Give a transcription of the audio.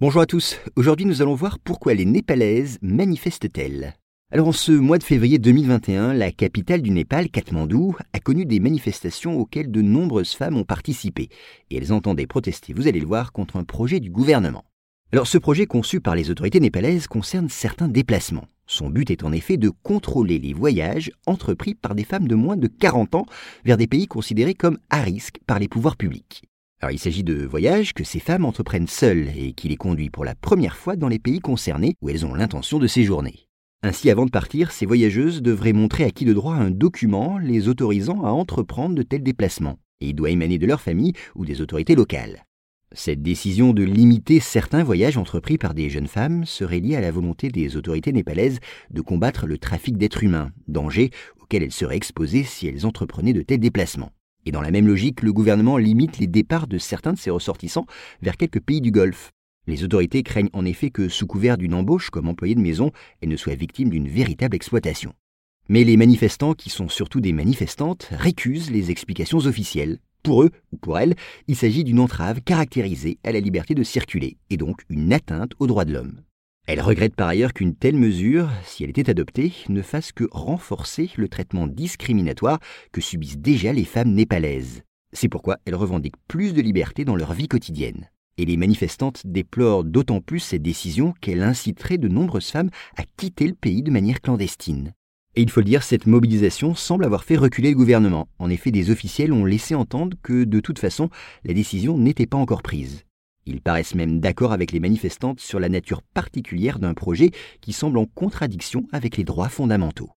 Bonjour à tous, aujourd'hui nous allons voir pourquoi les Népalaises manifestent-elles. Alors en ce mois de février 2021, la capitale du Népal, Katmandou, a connu des manifestations auxquelles de nombreuses femmes ont participé, et elles entendaient protester, vous allez le voir, contre un projet du gouvernement. Alors ce projet conçu par les autorités népalaises concerne certains déplacements. Son but est en effet de contrôler les voyages entrepris par des femmes de moins de 40 ans vers des pays considérés comme à risque par les pouvoirs publics. Alors il s'agit de voyages que ces femmes entreprennent seules et qui les conduit pour la première fois dans les pays concernés où elles ont l'intention de séjourner. Ainsi, avant de partir, ces voyageuses devraient montrer à qui de droit un document les autorisant à entreprendre de tels déplacements, et il doit émaner de leur famille ou des autorités locales. Cette décision de limiter certains voyages entrepris par des jeunes femmes serait liée à la volonté des autorités népalaises de combattre le trafic d'êtres humains, danger auquel elles seraient exposées si elles entreprenaient de tels déplacements. Et dans la même logique, le gouvernement limite les départs de certains de ses ressortissants vers quelques pays du Golfe. Les autorités craignent en effet que, sous couvert d'une embauche comme employé de maison, elles ne soient victimes d'une véritable exploitation. Mais les manifestants, qui sont surtout des manifestantes, récusent les explications officielles. Pour eux, ou pour elles, il s'agit d'une entrave caractérisée à la liberté de circuler, et donc une atteinte aux droits de l'homme. Elle regrette par ailleurs qu'une telle mesure, si elle était adoptée, ne fasse que renforcer le traitement discriminatoire que subissent déjà les femmes népalaises. C'est pourquoi elle revendique plus de liberté dans leur vie quotidienne. Et les manifestantes déplorent d'autant plus cette décision qu'elle inciterait de nombreuses femmes à quitter le pays de manière clandestine. Et il faut le dire, cette mobilisation semble avoir fait reculer le gouvernement. En effet, des officiels ont laissé entendre que, de toute façon, la décision n'était pas encore prise. Ils paraissent même d'accord avec les manifestantes sur la nature particulière d'un projet qui semble en contradiction avec les droits fondamentaux.